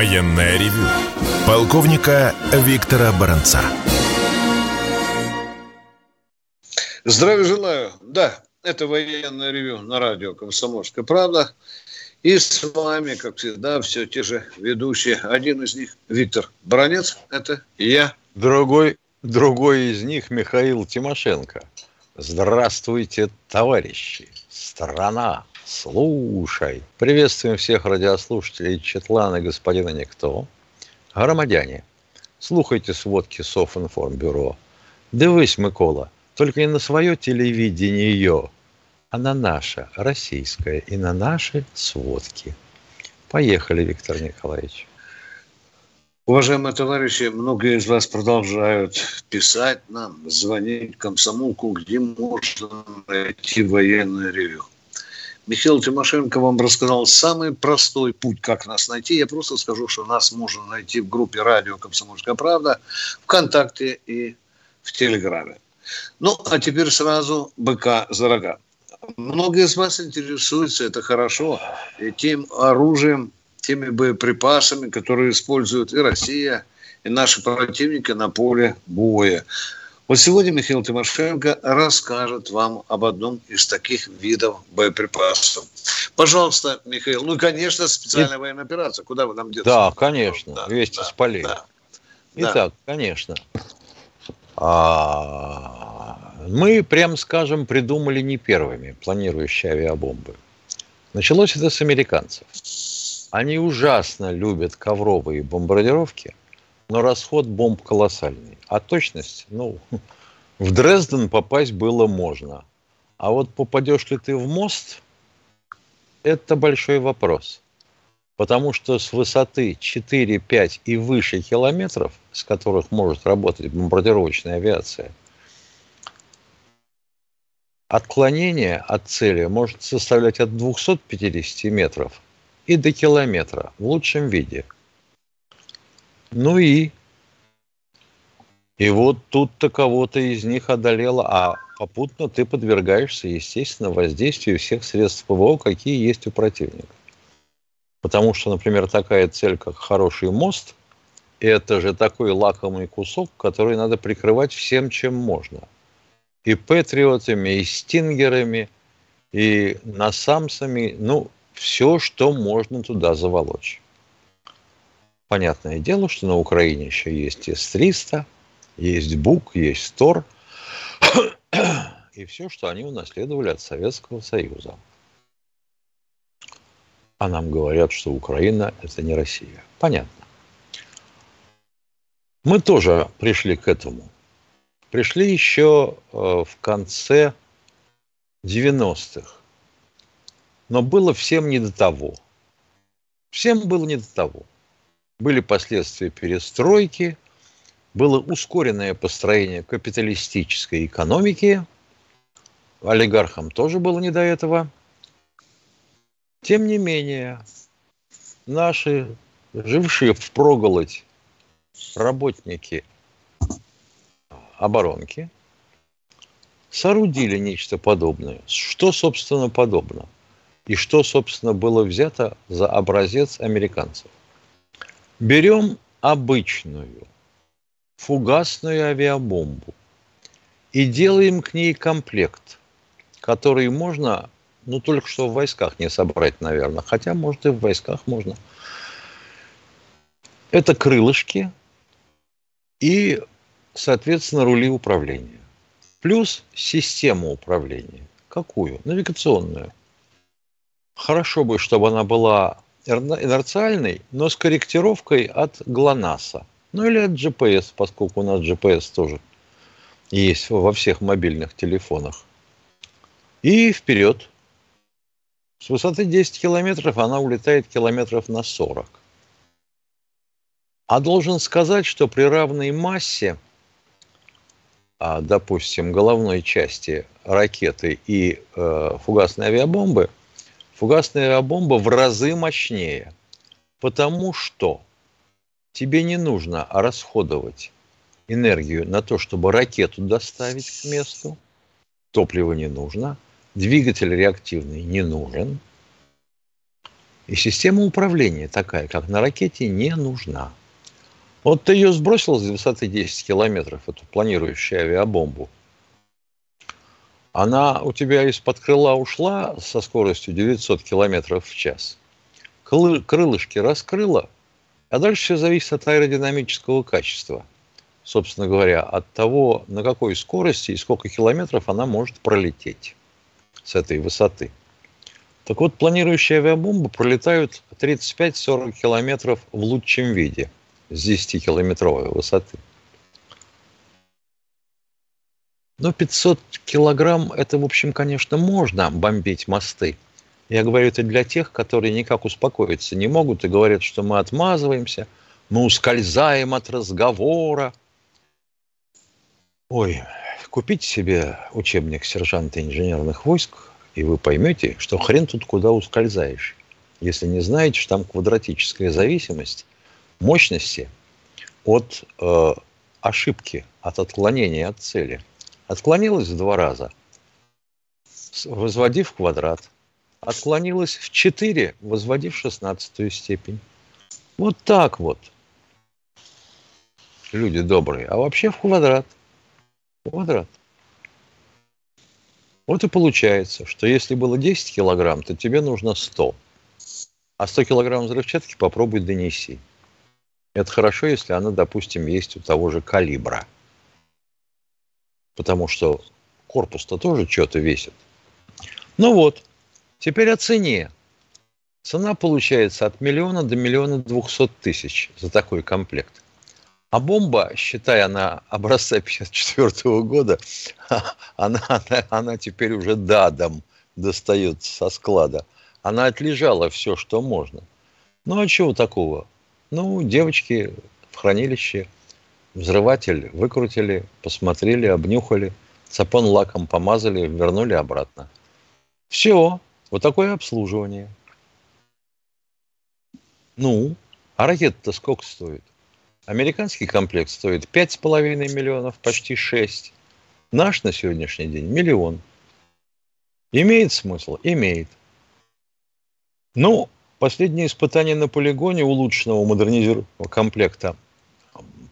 Военное ревю полковника Виктора Баранца. Здравия желаю. Да, это военное ревю на радио «Комсомольская правда». И с вами, как всегда, все те же ведущие. Один из них Виктор Баранец, это я. Другой, другой из них Михаил Тимошенко. Здравствуйте, товарищи. Страна, слушай. Приветствуем всех радиослушателей Четлана господина Никто. Громадяне, слухайте сводки Софинформбюро. Дивись, Микола, только не на свое телевидение, а на наше, российское, и на наши сводки. Поехали, Виктор Николаевич. Уважаемые товарищи, многие из вас продолжают писать нам, звонить комсомолку, где можно найти военное ревю. Михаил Тимошенко вам рассказал самый простой путь, как нас найти. Я просто скажу, что нас можно найти в группе радио «Комсомольская правда», ВКонтакте и в Телеграме. Ну, а теперь сразу быка за рога. Многие из вас интересуются, это хорошо, и тем оружием, теми боеприпасами, которые используют и Россия, и наши противники на поле боя. Вот сегодня Михаил Тимошенко расскажет вам об одном из таких видов боеприпасов. Пожалуйста, Михаил. Ну, конечно, специальная и... военная операция. Куда вы нам деться? Да, конечно. Да, Вести да, с полей. Да. Итак, да. конечно. А, мы, прям скажем, придумали не первыми планирующие авиабомбы. Началось это с американцев. Они ужасно любят ковровые бомбардировки, но расход бомб колоссальный. А точность, ну, в Дрезден попасть было можно. А вот попадешь ли ты в мост, это большой вопрос. Потому что с высоты 4, 5 и выше километров, с которых может работать бомбардировочная авиация, отклонение от цели может составлять от 250 метров и до километра в лучшем виде – ну и? И вот тут-то кого-то из них одолело, а попутно ты подвергаешься, естественно, воздействию всех средств ПВО, какие есть у противника. Потому что, например, такая цель, как хороший мост, это же такой лакомый кусок, который надо прикрывать всем, чем можно. И патриотами, и стингерами, и насамсами, ну, все, что можно туда заволочь. Понятное дело, что на Украине еще есть С-300, есть БУК, есть ТОР, и все, что они унаследовали от Советского Союза. А нам говорят, что Украина – это не Россия. Понятно. Мы тоже пришли к этому. Пришли еще э, в конце 90-х. Но было всем не до того. Всем было не до того были последствия перестройки, было ускоренное построение капиталистической экономики, олигархам тоже было не до этого. Тем не менее, наши жившие в проголодь работники оборонки соорудили нечто подобное. Что, собственно, подобно? И что, собственно, было взято за образец американцев? Берем обычную фугасную авиабомбу и делаем к ней комплект, который можно, ну, только что в войсках не собрать, наверное, хотя, может, и в войсках можно. Это крылышки и, соответственно, рули управления. Плюс система управления. Какую? Навигационную. Хорошо бы, чтобы она была инерциальный, но с корректировкой от ГЛОНАССа. Ну или от GPS, поскольку у нас GPS тоже есть во всех мобильных телефонах. И вперед. С высоты 10 километров она улетает километров на 40. А должен сказать, что при равной массе, а, допустим, головной части ракеты и э, фугасной авиабомбы, фугасная авиабомба в разы мощнее. Потому что тебе не нужно расходовать энергию на то, чтобы ракету доставить к месту, топлива не нужно, двигатель реактивный не нужен, и система управления такая, как на ракете, не нужна. Вот ты ее сбросил с высоты 10 километров, эту планирующую авиабомбу. Она у тебя из-под крыла ушла со скоростью 900 километров в час. Крылышки раскрыла, а дальше все зависит от аэродинамического качества – собственно говоря, от того, на какой скорости и сколько километров она может пролететь с этой высоты. Так вот, планирующие авиабомбы пролетают 35-40 километров в лучшем виде с 10-километровой высоты. Но 500 килограмм, это, в общем, конечно, можно бомбить мосты. Я говорю это для тех, которые никак успокоиться не могут и говорят, что мы отмазываемся, мы ускользаем от разговора, Ой, купите себе учебник сержанта инженерных войск, и вы поймете, что хрен тут куда ускользаешь. Если не знаете, что там квадратическая зависимость мощности от э, ошибки, от отклонения от цели. Отклонилась в два раза, возводи в квадрат. Отклонилась в 4, возводи в шестнадцатую степень. Вот так вот. Люди добрые. А вообще в квадрат – квадрат. Вот и получается, что если было 10 килограмм, то тебе нужно 100. А 100 килограмм взрывчатки попробуй донеси. Это хорошо, если она, допустим, есть у того же калибра. Потому что корпус-то тоже что-то весит. Ну вот, теперь о цене. Цена получается от миллиона до миллиона двухсот тысяч за такой комплект. А бомба, считая она образца 54 года, она, она, она теперь уже дадом достается со склада. Она отлежала все, что можно. Ну а чего такого? Ну, девочки в хранилище, взрыватель выкрутили, посмотрели, обнюхали, цапон лаком помазали, вернули обратно. Все, вот такое обслуживание. Ну, а ракета-то сколько стоит? Американский комплект стоит 5,5 миллионов, почти 6. Наш на сегодняшний день миллион. Имеет смысл? Имеет. Ну, последние испытания на полигоне улучшенного модернизированного комплекта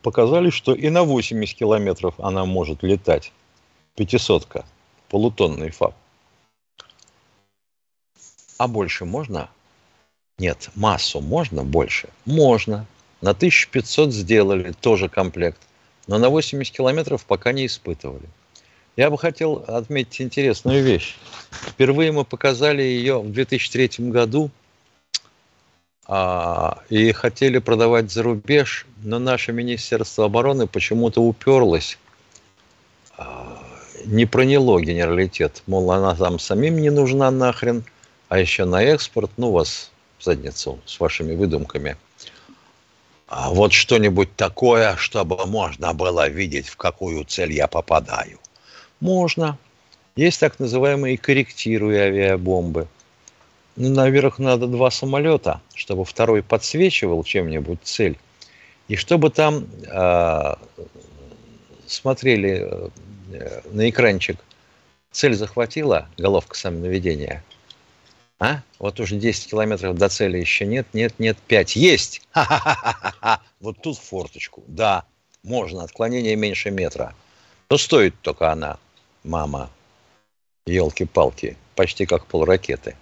показали, что и на 80 километров она может летать. Пятисотка, полутонный ФАП. А больше можно? Нет, массу можно больше? Можно. На 1500 сделали тоже комплект, но на 80 километров пока не испытывали. Я бы хотел отметить интересную вещь. Впервые мы показали ее в 2003 году и хотели продавать за рубеж, но наше Министерство обороны почему-то уперлось, а, не проняло генералитет. Мол, она там самим не нужна нахрен, а еще на экспорт, ну, вас в задницу с вашими выдумками – а вот что-нибудь такое, чтобы можно было видеть, в какую цель я попадаю. Можно. Есть так называемые корректируя авиабомбы. Ну, наверх надо два самолета, чтобы второй подсвечивал чем-нибудь цель. И чтобы там э, смотрели э, на экранчик, цель захватила, головка самонаведения – а? Вот уже 10 километров до цели еще нет, нет, нет, 5. Есть! Ха-ха-ха-ха! Вот тут форточку. Да, можно, отклонение меньше метра. Но стоит только она, мама. Елки-палки, почти как полракеты.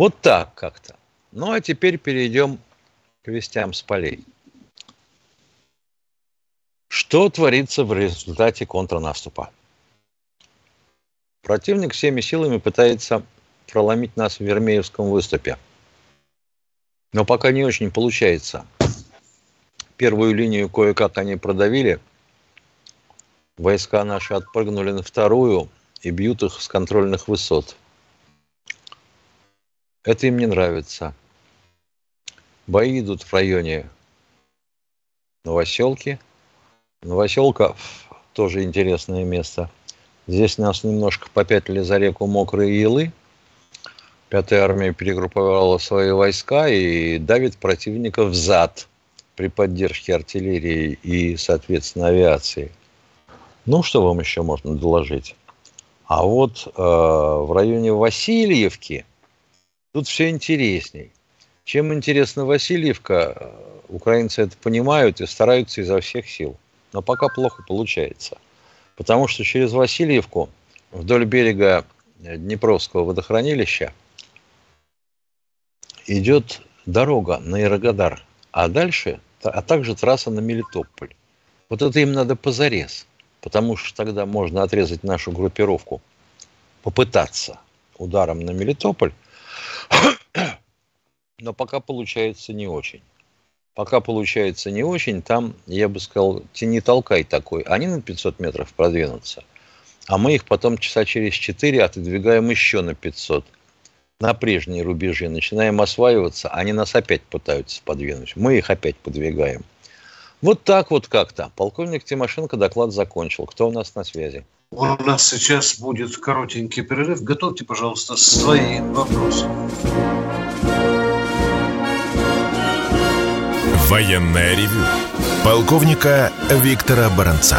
Вот так как-то. Ну, а теперь перейдем к вестям с полей. Что творится в результате контрнаступа? Противник всеми силами пытается проломить нас в Вермеевском выступе. Но пока не очень получается. Первую линию кое-как они продавили. Войска наши отпрыгнули на вторую и бьют их с контрольных высот. Это им не нравится. Бои идут в районе Новоселки. Новоселка тоже интересное место. Здесь нас немножко попятили за реку Мокрые Елы. Пятая армия перегрупповала свои войска и давит противника в зад при поддержке артиллерии и, соответственно, авиации. Ну, что вам еще можно доложить? А вот э, в районе Васильевки тут все интересней. Чем интересна Васильевка, украинцы это понимают и стараются изо всех сил. Но пока плохо получается. Потому что через Васильевку вдоль берега Днепровского водохранилища идет дорога на Ирогодар, а дальше, а также трасса на Мелитополь. Вот это им надо позарез, потому что тогда можно отрезать нашу группировку, попытаться ударом на Мелитополь, но пока получается не очень. Пока получается не очень, там, я бы сказал, тяни толкай такой. Они на 500 метров продвинутся, а мы их потом часа через 4 отодвигаем еще на 500 на прежние рубежи, начинаем осваиваться, они нас опять пытаются подвинуть. Мы их опять подвигаем. Вот так вот как-то. Полковник Тимошенко доклад закончил. Кто у нас на связи? У нас сейчас будет коротенький перерыв. Готовьте, пожалуйста, свои вопросы. Военная ревю. Полковника Виктора Баранца.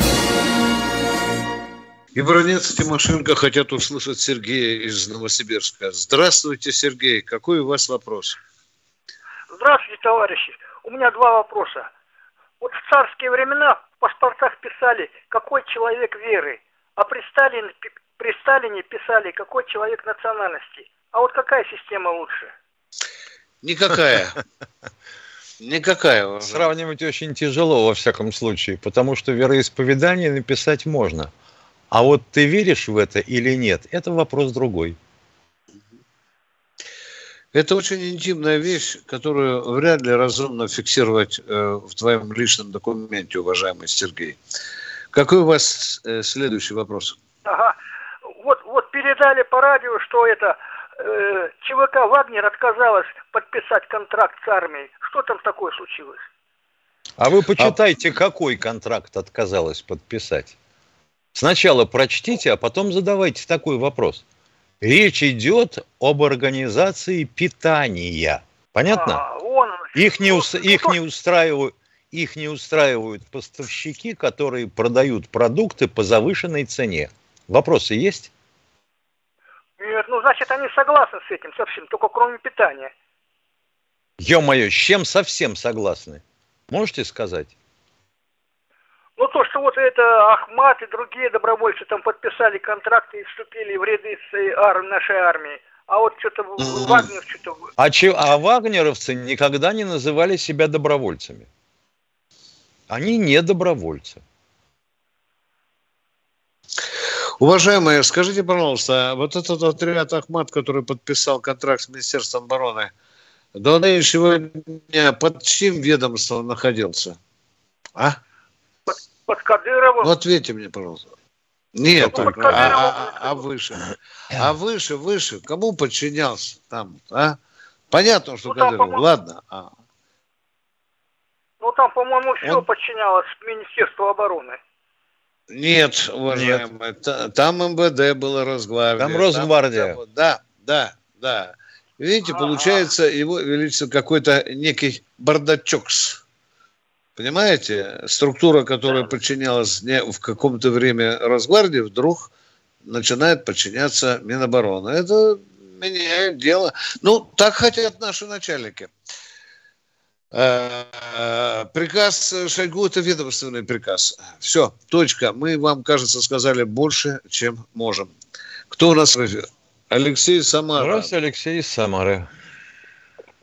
И Баранец и Тимошенко хотят услышать Сергея из Новосибирска. Здравствуйте, Сергей. Какой у вас вопрос? Здравствуйте, товарищи. У меня два вопроса. Вот в царские времена в паспортах писали, какой человек веры, а при Сталине, при Сталине писали, какой человек национальности. А вот какая система лучше? Никакая. Никакая. Сравнивать очень тяжело, во всяком случае, потому что вероисповедание написать можно. А вот ты веришь в это или нет, это вопрос другой. Это очень интимная вещь, которую вряд ли разумно фиксировать э, в твоем личном документе, уважаемый Сергей. Какой у вас э, следующий вопрос? Ага. Вот, вот передали по радио, что это э, ЧВК «Вагнер» отказалась подписать контракт с армией. Что там такое случилось? А вы почитайте, а... какой контракт отказалась подписать. Сначала прочтите, а потом задавайте такой вопрос. Речь идет об организации питания. Понятно? А, он... Их, не, ус... их, не устраивают, их не устраивают поставщики, которые продают продукты по завышенной цене. Вопросы есть? Нет, ну значит они согласны с этим совсем, только кроме питания. Ё-моё, с чем совсем согласны? Можете сказать? Ну, то, что вот это Ахмат и другие добровольцы там подписали контракты и вступили в ряды ар, нашей армии. А вот что-то mm-hmm. Вагнер что-то... А, че, а вагнеровцы никогда не называли себя добровольцами. Они не добровольцы. Уважаемые, скажите, пожалуйста, вот этот отряд Ахмат, который подписал контракт с Министерством обороны, до нынешнего дня под чьим ведомством находился? А? Под, Кадыровым. Ну, ответьте мне, пожалуйста. Нет, ну, а, а, а выше? А выше, выше. Кому подчинялся там, а? Понятно, что ну, Кадыров. Ладно. А. Ну, там, по-моему, все Он... подчинялось Министерству обороны. Нет, уважаемые, Нет. там МВД было Росгвардия. Там Росгвардия. Там, да, да, да. Видите, А-а-а. получается, его величество какой-то некий бардачокс. Понимаете? Структура, которая подчинялась не в каком-то время Росгвардии, вдруг начинает подчиняться Минобороны. Это меняет дело. Ну, так хотят наши начальники. Э, приказ Шойгу – это ведомственный приказ. Все, точка. Мы вам, кажется, сказали больше, чем можем. Кто у нас? Алексей Самара. Здравствуйте, Алексей из Самары.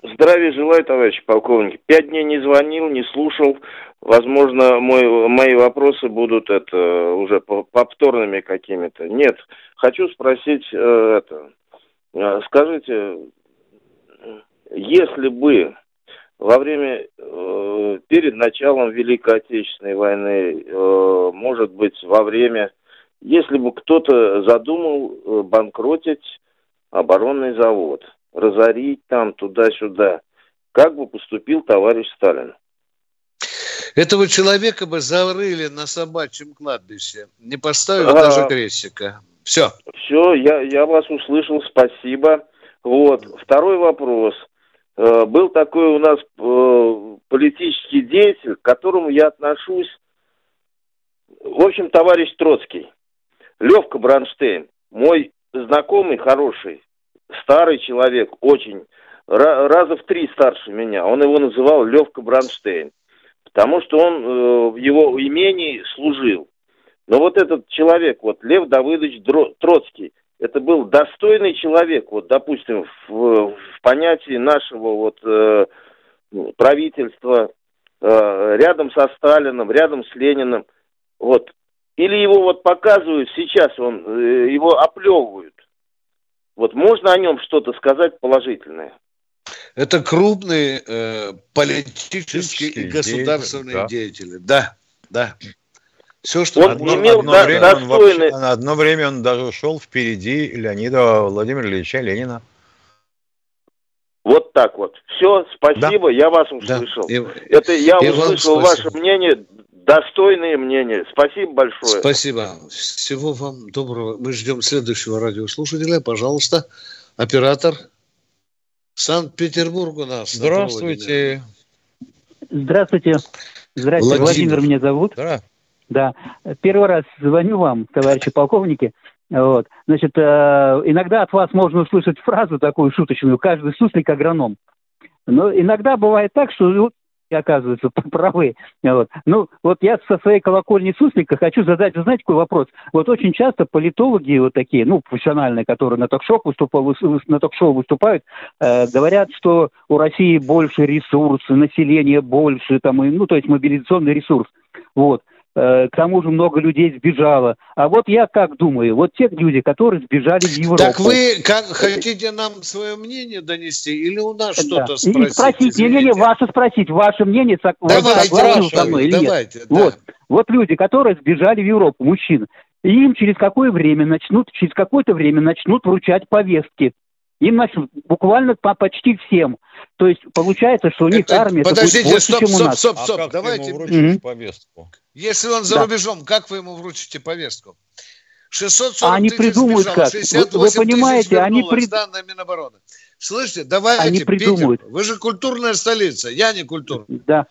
Здравия желаю, товарищ полковник. Пять дней не звонил, не слушал. Возможно, мой, мои вопросы будут это уже повторными какими-то. Нет, хочу спросить э, это. Э, скажите, если бы во время, э, перед началом Великой Отечественной войны, может быть, во время, если бы кто-то задумал банкротить оборонный завод, разорить там туда-сюда, как бы поступил товарищ Сталин? Этого человека бы зарыли на собачьем кладбище, не поставив а, даже крестика. Все. Все, я, я вас услышал, спасибо. Вот. Второй вопрос. Э, был такой у нас э, политический деятель, к которому я отношусь, в общем, товарищ Троцкий, Левка Бронштейн, мой знакомый, хороший, старый человек, очень, раза в три старше меня. Он его называл Левка Бронштейн, потому что он э, в его имении служил. Но вот этот человек, вот Лев Давыдович Троцкий, это был достойный человек, вот, допустим, в, в понятии нашего вот э, правительства, э, рядом со Сталином, рядом с Лениным, вот. Или его вот показывают сейчас, он, э, его оплевывают. Вот можно о нем что-то сказать положительное? Это крупные э, политические и государственные деятели. Да, да. Все, что он одно, имел одно, время достойный... он вообще, на одно время он даже ушел впереди Леонида Владимира Ильича Ленина. Вот так вот. Все, спасибо, да. я вас услышал. Да. И, Это я и услышал ваше мнение, достойное мнение. Спасибо большое. Спасибо. Всего вам доброго. Мы ждем следующего радиослушателя. Пожалуйста, оператор. Санкт-Петербург у нас. Здравствуйте. Здравствуйте. Здравствуйте. Владимир, Владимир меня зовут. Да. Да. Первый раз звоню вам, товарищи полковники. Вот. Значит, э, иногда от вас можно услышать фразу такую шуточную «каждый суслик агроном». Но иногда бывает так, что оказываются правы. Вот. Ну, вот я со своей колокольни суслика хочу задать, знаете, какой вопрос? Вот очень часто политологи вот такие, ну, профессиональные, которые на ток-шоу выступают, на ток-шоу выступают, э, говорят, что у России больше ресурсов, население больше, там, и, ну, то есть мобилизационный ресурс. Вот. Э, к тому же много людей сбежало. А вот я как думаю, вот те люди, которые сбежали в Европу. Так вы как хотите нам свое мнение донести или у нас что-то спросить? Спросить, или не ваше спросить, ваше мнение давайте, согласны со мной или давайте, нет? Да. Вот, вот люди, которые сбежали в Европу, мужчины, им через какое время начнут, через какое-то время начнут вручать повестки. Им начнут буквально по почти всем. То есть получается, что у них это, армия подождите, будет больше, стоп, чем у нас. Стоп, стоп, стоп. А Давайте вручить повестку. Если он за да. рубежом, как вы ему вручите повестку? 640 они тысяч придумают сбежало, как. 68 вы, вы понимаете, тысяч они при... данные Минобороны. Слышите, давайте, они придумают. Питер, вы же культурная столица, я не культурный. Да.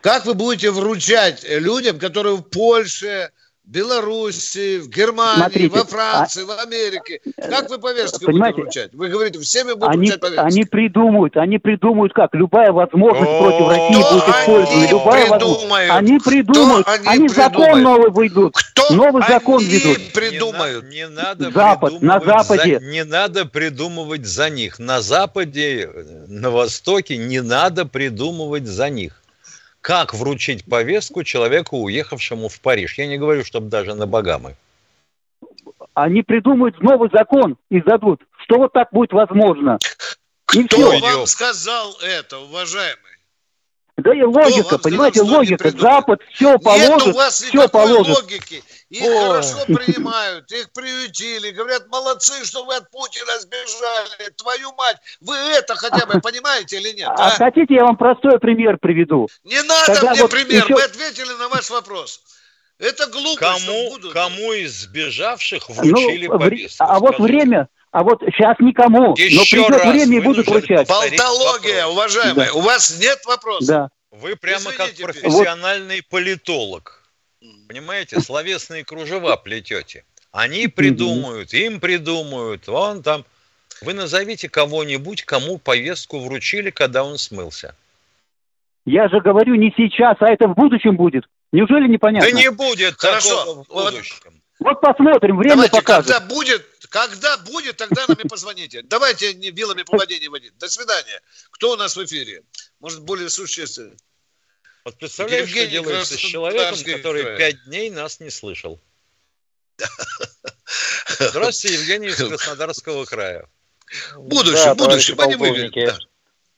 Как вы будете вручать людям, которые в Польше, Беларуси, в Германии, Смотрите, во Франции, а... в Америке. Как вы повестку будете вручать? Вы говорите, всеми будут они, вручать повестку. Они придумают, они придумают как? Любая возможность О, против России будет использована. Любая возможность. Они придумают, они, они закон новый выйдут. Кто новый закон ведут. придумают? Не, надо Запад, на Западе. За, не надо придумывать за них. На Западе, на Востоке не надо придумывать за них как вручить повестку человеку, уехавшему в Париж. Я не говорю, чтобы даже на Багамы. Они придумают новый закон и дадут, что вот так будет возможно. И Кто все. вам сказал это, уважаемый? Да и логика, понимаете, логика. Запад все положит, Нет у вас все положит. логики. Их Ой. хорошо принимают, их приютили, говорят, молодцы, что вы от Путина сбежали, твою мать. Вы это хотя бы понимаете или нет? А, а? хотите, я вам простой пример приведу? Не надо Когда мне вот пример, еще... вы ответили на ваш вопрос. Это глупо. Кому, кому из сбежавших ну, вручили ну, повестку? А вот время, а вот сейчас никому. Еще но придет раз, время и будут вручать. Болтология, уважаемые. Да. У вас нет вопросов? Да. Вы прямо Извините, как профессиональный вот. политолог. Понимаете, словесные кружева плетете. Они придумают, им придумают. Вон там. Вы назовите кого-нибудь, кому повестку вручили, когда он смылся. Я же говорю не сейчас, а это в будущем будет. Неужели непонятно? Да не будет Хорошо. в будущем. Вот посмотрим, время Давайте, покажет. Когда будет, Когда будет, тогда нам и позвоните. Давайте не вилами по воде не водить. До свидания. Кто у нас в эфире? Может, более существенно? Вот представляешь, Евгений что делается с человеком, который пять дней нас не слышал? Здравствуйте, Евгений из Краснодарского края. Будущее, да, будущее, они выиграют. Да.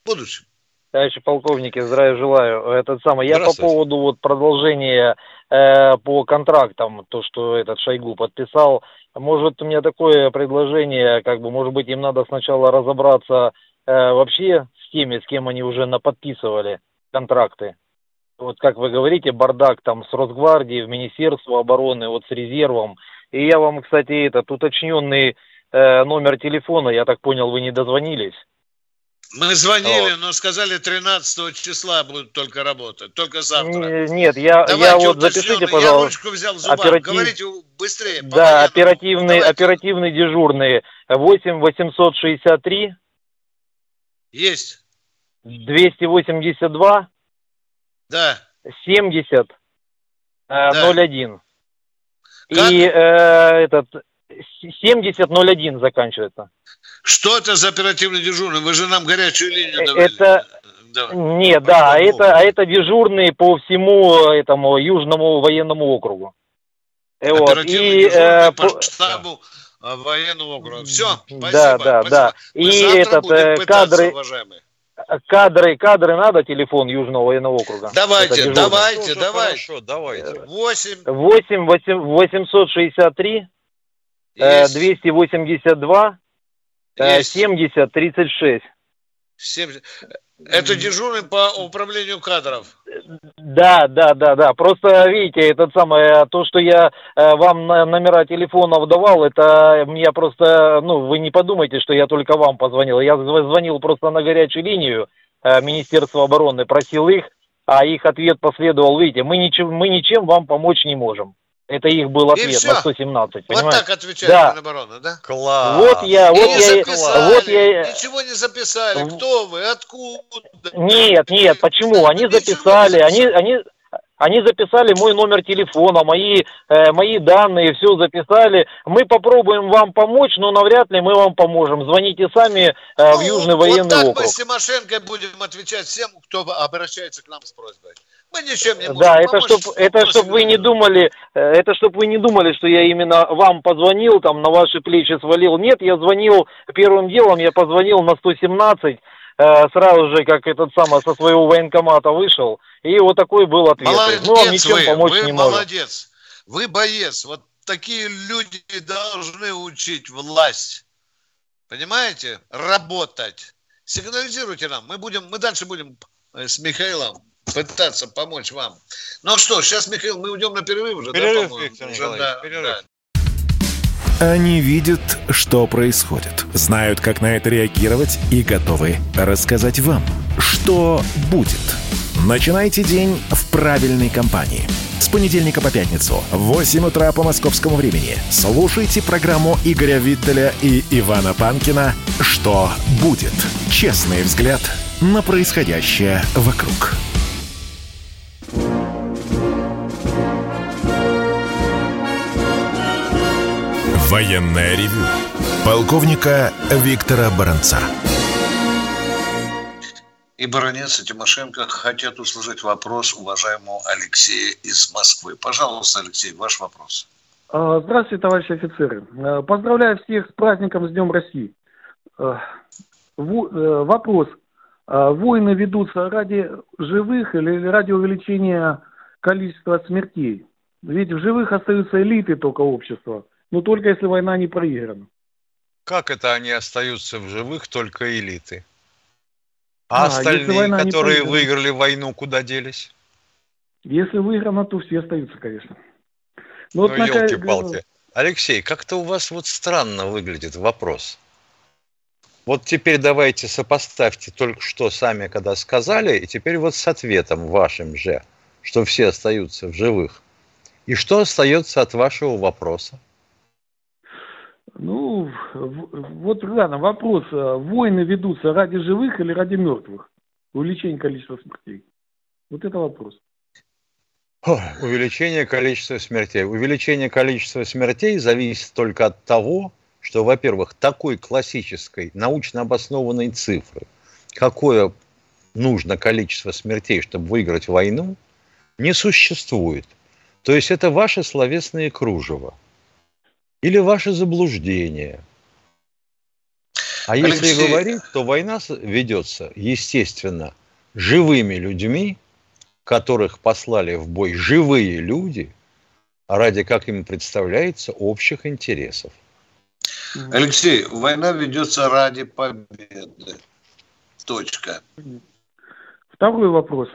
Будущее. Товарищи полковники, здравия желаю. Этот самый, я по поводу вот продолжения э, по контрактам, то, что этот Шойгу подписал, может, у меня такое предложение, как бы, может быть, им надо сначала разобраться э, вообще с теми, с кем они уже наподписывали контракты. Вот как вы говорите, бардак там с Росгвардией, в Министерство обороны, вот с резервом. И я вам, кстати, этот уточненный э, номер телефона, я так понял, вы не дозвонились. Мы звонили, вот. но сказали 13 числа будут только работать, только завтра. Нет, я, я вот запишите, пожалуйста. Я ручку взял в зубах. Оператив... Говорите быстрее. Да, оперативный, оперативный дежурный 8 863. Есть. 282. Да. 70 э, да. 01. Как? И э, этот 7001 заканчивается. Что это за оперативный дежурный? Вы же нам горячую линию э, давали. Это... Да. Нет, да, а это, а это дежурный по всему этому Южному военному округу. Э, вот. И, э, по штабу э, военного округа. Все, спасибо. Да, да, спасибо. да. И этот кадры, уважаемые кадры, кадры надо, телефон Южного военного округа. Давайте, давайте, давайте. Хорошо, давайте. 8. 8 863 Есть. 282 Есть. 70 36. 70. Это дежурный по управлению кадров. Да, да, да, да. Просто видите, этот самый, то, что я э, вам номера телефонов давал, это мне просто, ну, вы не подумайте, что я только вам позвонил. Я звонил просто на горячую линию э, Министерства обороны, просил их, а их ответ последовал, видите, мы ничем, мы ничем вам помочь не можем. Это их был ответ на 117. Вот понимаете? так отвечает да. Минобороны, да? Класс. Вот я, вот я, записали, вот я. Ничего не записали. Кто вы? Откуда? Нет, нет. Почему? Они записали. Они, они, они записали мой номер телефона, мои, э, мои данные, все записали. Мы попробуем вам помочь, но навряд ли мы вам поможем. Звоните сами э, ну, в Южный вот военный так округ. мы с Тимошенко будем отвечать всем, кто обращается к нам с просьбой. Мы ничем не можем Да, это чтобы это чтоб вы не думали, э, это чтобы вы не думали, что я именно вам позвонил, там на ваши плечи свалил. Нет, я звонил первым делом, я позвонил на 117 Э, сразу же, как этот самый со своего военкомата вышел, и вот такой был ответ. Молодец ну, вам ничем вы, помочь вы не молодец. Может. Вы боец. Вот такие люди должны учить власть. Понимаете? Работать. Сигнализируйте нам. Мы будем, мы дальше будем э, с Михаилом пытаться помочь вам. Ну что, сейчас, Михаил, мы уйдем на перерыв уже, перерыв, да, Виктор уже, да, перерыв. Да. Они видят, что происходит, знают, как на это реагировать и готовы рассказать вам, что будет. Начинайте день в правильной компании. С понедельника по пятницу в 8 утра по московскому времени слушайте программу Игоря Виттеля и Ивана Панкина «Что будет?» Честный взгляд на происходящее вокруг. Военное ревю полковника Виктора Баранца. И баронец, и Тимошенко хотят услышать вопрос уважаемого Алексея из Москвы. Пожалуйста, Алексей, ваш вопрос. А, здравствуйте, товарищи офицеры. А, поздравляю всех с праздником, с Днем России. А, э, вопрос. Войны ведутся ради живых или ради увеличения количества смертей? Ведь в живых остаются элиты только общества – но только если война не проиграна. Как это они остаются в живых, только элиты? А, а остальные, которые выиграли войну, куда делись? Если выиграно, то все остаются, конечно. Но ну, вот елки-палки. Алексей, как-то у вас вот странно выглядит вопрос. Вот теперь давайте сопоставьте только что сами, когда сказали, и теперь вот с ответом вашим же, что все остаются в живых. И что остается от вашего вопроса? Ну, вот, ладно, вопрос. А войны ведутся ради живых или ради мертвых? Увеличение количества смертей. Вот это вопрос. увеличение количества смертей. Увеличение количества смертей зависит только от того, что, во-первых, такой классической научно обоснованной цифры, какое нужно количество смертей, чтобы выиграть войну, не существует. То есть это ваши словесные кружева или ваше заблуждение. А Алексей... если говорить, то война ведется, естественно, живыми людьми, которых послали в бой живые люди, ради, как им представляется, общих интересов. Алексей, война ведется ради победы. Точка. Второй вопрос.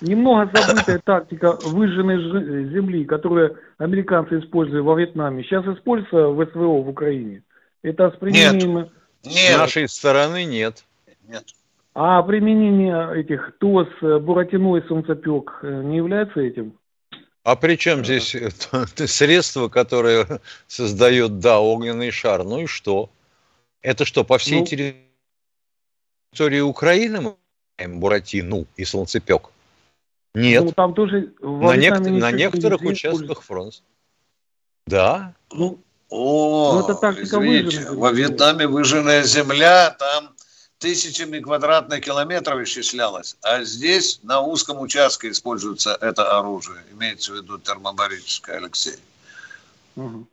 Немного забытая тактика выжженной земли, которую американцы использовали во Вьетнаме, сейчас используется в СВО в Украине. Это с применением... Нет. нет. С нашей стороны нет. Нет. А применение этих ТОС, Буратино и Солнцепек э, не является этим? А при чем здесь средство, которое создает, да, огненный шар? Ну и что? Это что, по всей ну, территории Украины мы Буратину и Солнцепек? Нет. Ну, там тоже на, нек- на некоторых участках фронта. Да. Ну, о, ну, это тактика извините, во Вьетнаме выжженная земля, там тысячами квадратных километров исчислялось, а здесь на узком участке используется это оружие, имеется в виду термобарическое, Алексей. Угу.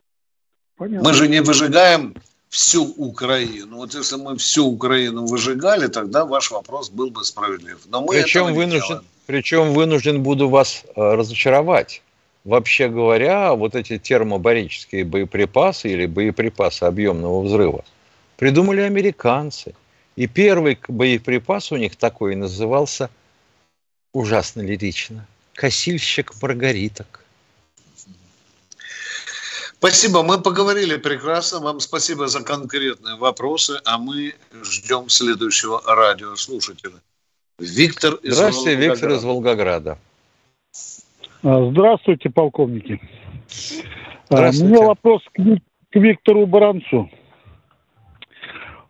Мы же не выжигаем всю Украину. Вот если мы всю Украину выжигали, тогда ваш вопрос был бы справедлив. Но мы причем, вынужден, причем вынужден буду вас э, разочаровать. Вообще говоря, вот эти термобарические боеприпасы или боеприпасы объемного взрыва придумали американцы – и первый боеприпас у них такой назывался ужасно лирично. Косильщик маргариток. Спасибо, мы поговорили прекрасно. Вам спасибо за конкретные вопросы, а мы ждем следующего радиослушателя. Виктор из Здравствуйте, Волгограда. Виктор из Волгограда. А, здравствуйте, полковники. А, Здравствуйте. У меня вопрос к, к Виктору Баранцу.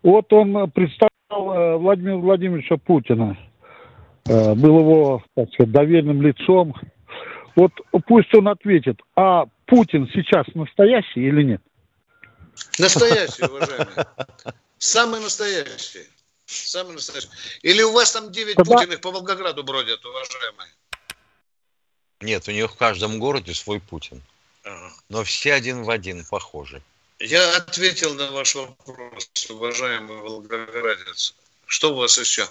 Вот он представил Э, Владимира Владимировича Путина. Э, был его, так сказать, доверенным лицом. Вот пусть он ответит, а Путин сейчас настоящий или нет? Настоящий, уважаемый. Самый настоящий. Самый настоящий. Или у вас там 9 Тогда... Путиных по Волгограду бродят, уважаемые? Нет, у них в каждом городе свой Путин. Ага. Но все один в один похожи. Я ответил на ваш вопрос, уважаемый волгоградец. Что у вас еще?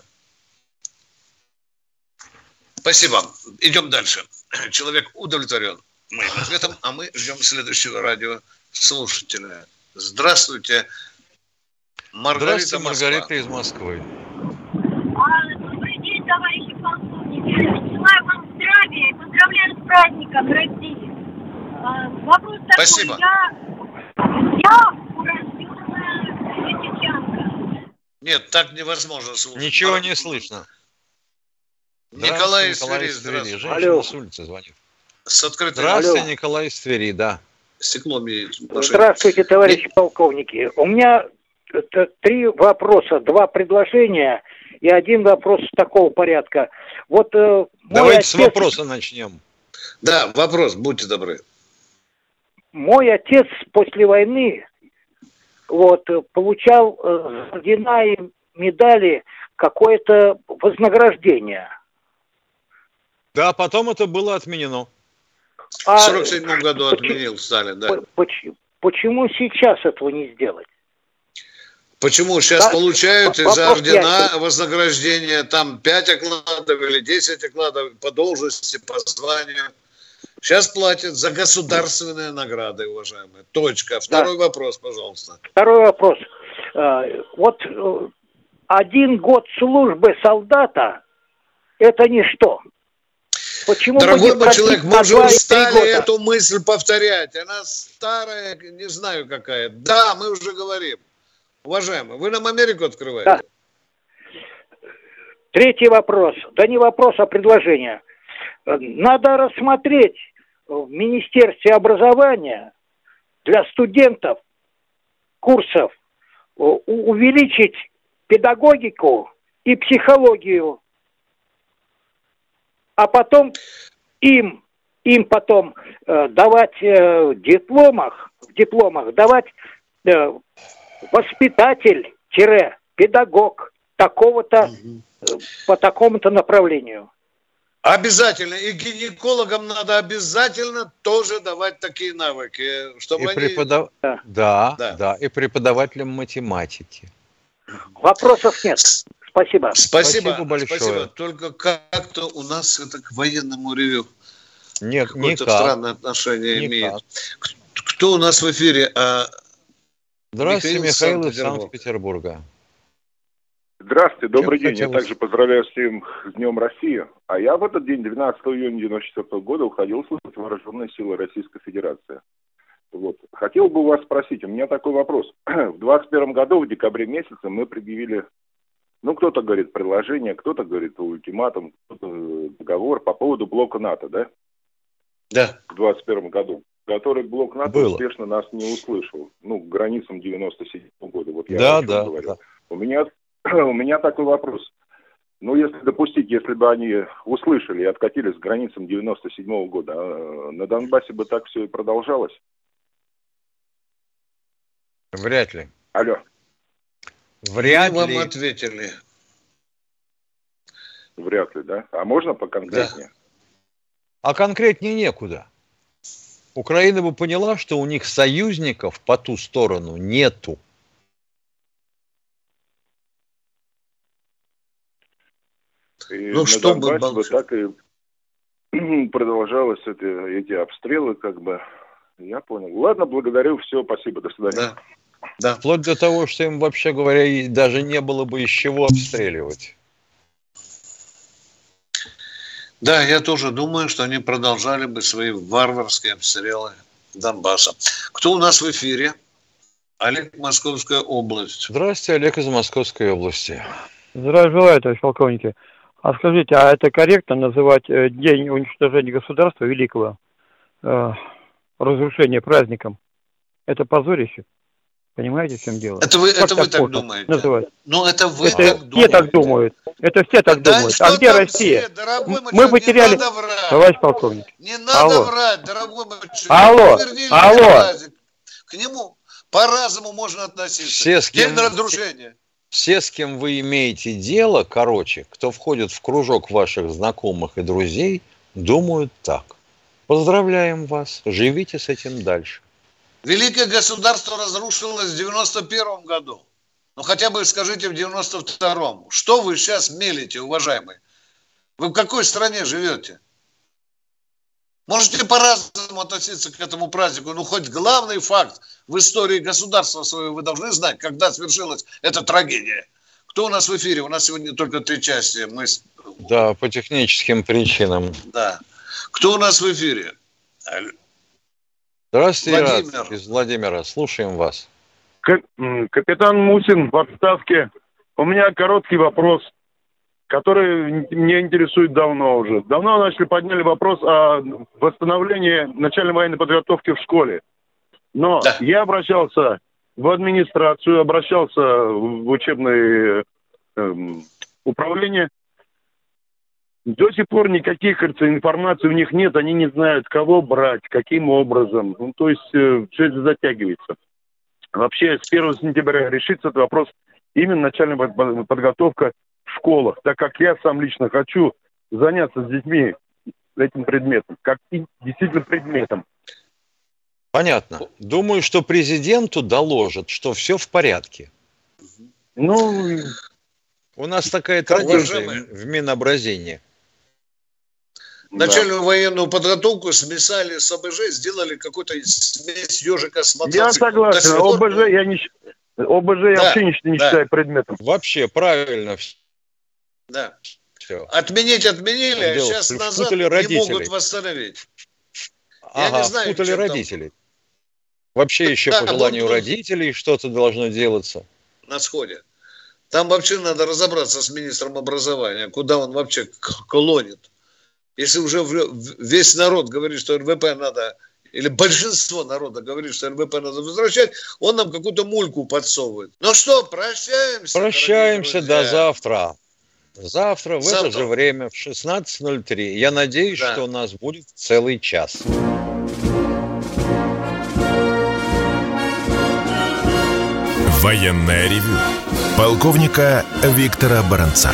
Спасибо. Идем дальше. Человек удовлетворен моим ответом, а мы ждем следующего радиослушателя. Здравствуйте. Маргарита Здравствуйте, Москва. Маргарита из Москвы. А, добрый день, товарищи полковники. Желаю вам здравия и поздравляю с праздником России. А, вопрос такой. Спасибо. Я я урожденная Нет, так невозможно слушать. Ничего не слышно. Николай из Твери, здравствуйте. Женщина Алло. с улицы звонит. С открытой... Здравствуйте, Алло. Николай из Твери, да. Стекло. Здравствуйте, товарищи полковники. У меня три вопроса, два предложения и один вопрос такого порядка. Вот э, Давайте отец... с вопроса начнем. Да, вопрос, будьте добры мой отец после войны вот, получал э, ордена и медали, какое-то вознаграждение. Да, потом это было отменено. А, в 47 году почему, отменил Сталин, да. Почему, почему сейчас этого не сделать? Почему сейчас да, получают из-за ордена вознаграждение там 5 окладов или 10 окладов по должности, по званию? Сейчас платят за государственные награды, уважаемые. Точка. Второй да. вопрос, пожалуйста. Второй вопрос. Э, вот э, один год службы солдата – это ничто. Почему Дорогой мой человек, мы уже устали эту мысль повторять. Она старая, не знаю какая. Да, мы уже говорим. Уважаемый, вы нам Америку открываете. Да. Третий вопрос. Да не вопрос, а предложение. Надо рассмотреть в Министерстве образования для студентов курсов увеличить педагогику и психологию, а потом им, им потом э, давать э, в дипломах, в дипломах давать э, воспитатель-педагог такого-то э, по такому-то направлению. Обязательно. И гинекологам надо обязательно тоже давать такие навыки, чтобы и они... Преподав... Да. Да, да, да, и преподавателям математики. Вопросов нет. Спасибо. Спасибо, спасибо большое. Спасибо. Только как-то у нас это к военному ревю нет, какое-то никак. странное отношение никак. имеет. Кто у нас в эфире? А... Здравствуйте, Михаил, Михаил из Санкт-Петербурга. Здравствуйте, добрый Чем день. Хотелось... Я также поздравляю всем с Днем России. А я в этот день, 12 июня 1994 года, уходил служить в Вооруженные силы Российской Федерации. Вот. Хотел бы у вас спросить, у меня такой вопрос. В 2021 году, в декабре месяце, мы предъявили, ну, кто-то говорит предложение, кто-то говорит ультиматум, кто-то договор по поводу блока НАТО, да? Да. В 2021 году. Который блок НАТО Было. успешно нас не услышал. Ну, к границам 97 года. Вот я да, да, говорю. да. У меня у меня такой вопрос. Ну, если допустить, если бы они услышали и откатились к границам 97 -го года, а на Донбассе бы так все и продолжалось? Вряд ли. Алло. Вряд Мы ли. вам ответили. Вряд ли, да? А можно поконкретнее? Да. А конкретнее некуда. Украина бы поняла, что у них союзников по ту сторону нету. И ну, что бы так и продолжалось эти, эти обстрелы, как бы. Я понял. Ладно, благодарю, все, спасибо, до свидания. Да. Да. Вплоть до того, что им, вообще говоря, даже не было бы из чего обстреливать. Да, я тоже думаю, что они продолжали бы свои варварские обстрелы Донбасса. Кто у нас в эфире? Олег, Московская область. Здравствуйте, Олег из Московской области. Здравия желаю, товарищ полковники. А скажите, а это корректно называть э, День уничтожения государства великого э, разрушения праздником? Это позорище. Понимаете, в чем дело? Это вы, это вы так думаете? Называть? Ну, это вы это так думаете. Все так думают. Это все так да думают. А где Россия? Все, Мы потеряли... Товарищ полковник. Не надо Алло. врать, дорогой мой Алло. Алло. К нему по-разному можно относиться. Все с кем... День разрушения все, с кем вы имеете дело, короче, кто входит в кружок ваших знакомых и друзей, думают так. Поздравляем вас, живите с этим дальше. Великое государство разрушилось в 91 году. Ну, хотя бы скажите в 92-м. Что вы сейчас мелите, уважаемые? Вы в какой стране живете? Можете по-разному относиться к этому празднику, но хоть главный факт в истории государства своего вы должны знать, когда свершилась эта трагедия. Кто у нас в эфире? У нас сегодня только три части. Мы... Да, по техническим причинам. Да. Кто у нас в эфире? Здравствуйте, Владимир. Из Владимира. Слушаем вас. Капитан Мусин в отставке. У меня короткий вопрос который меня интересует давно уже. Давно начали подняли вопрос о восстановлении начальной военной подготовки в школе. Но да. я обращался в администрацию, обращался в учебное эм, управление. До сих пор никаких, кажется, информации у них нет, они не знают, кого брать, каким образом. Ну, то есть э, все это затягивается. Вообще с 1 сентября решится этот вопрос именно начальная подготовка школах, так как я сам лично хочу заняться с детьми этим предметом, как действительно предметом. Понятно. Думаю, что президенту доложат, что все в порядке. Ну, у нас такая традиция уважаемые. в Минобразении. Начальную да. военную подготовку смесали с ОБЖ, сделали какую-то смесь ежика с мотоциклом. Я согласен. ОБЖ я не ОБЖ да, я вообще не, не да. считаю предметом. Вообще, правильно. Да. Все. Отменить отменили, а сейчас назад не родителей. могут восстановить. Я ага, не знаю, спутали родителей. Там. Вообще еще да, по желанию вот, родителей что-то должно делаться. На сходе. Там вообще надо разобраться с министром образования, куда он вообще клонит. Если уже весь народ говорит, что РВП надо, или большинство народа говорит, что РВП надо возвращать, он нам какую-то мульку подсовывает. Ну что, прощаемся. Прощаемся до завтра. Завтра в Завтра. это же время в 16.03. Я надеюсь, да. что у нас будет целый час. Военное ревю полковника Виктора Баранца.